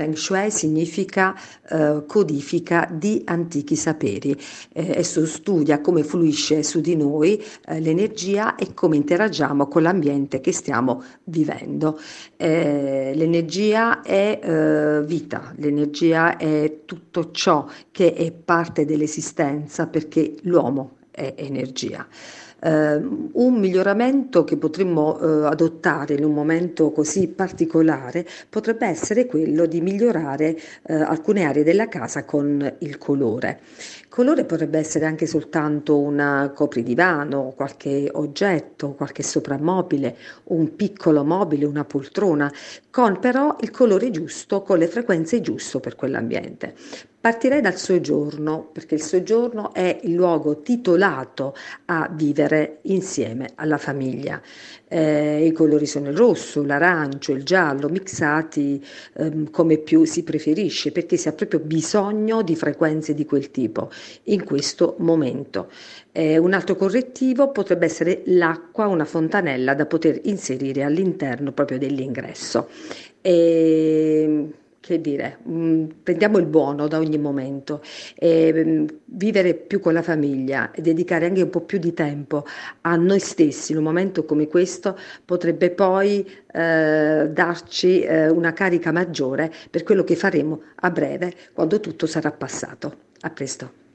Feng Shui significa eh, codifica di antichi saperi. Eh, esso studia come fluisce su di noi eh, l'energia e come interagiamo con l'ambiente che stiamo vivendo. Eh, l'energia è eh, vita, l'energia è tutto ciò che è parte dell'esistenza perché l'uomo è energia. Uh, un miglioramento che potremmo uh, adottare in un momento così particolare potrebbe essere quello di migliorare uh, alcune aree della casa con il colore. Il colore potrebbe essere anche soltanto una copridivano, qualche oggetto, qualche soprammobile, un piccolo mobile, una poltrona, con però il colore giusto, con le frequenze giuste per quell'ambiente. Partirei dal soggiorno, perché il soggiorno è il luogo titolato a vivere insieme alla famiglia. Eh, I colori sono il rosso, l'arancio, il giallo, mixati ehm, come più si preferisce, perché si ha proprio bisogno di frequenze di quel tipo in questo momento. Eh, un altro correttivo potrebbe essere l'acqua, una fontanella da poter inserire all'interno proprio dell'ingresso. E che dire, mm, prendiamo il buono da ogni momento, e, mh, mm, vivere più con la famiglia e dedicare anche un po' più di tempo a noi stessi in un momento come questo potrebbe poi eh, darci eh, una carica maggiore per quello che faremo a breve quando tutto sarà passato. A presto.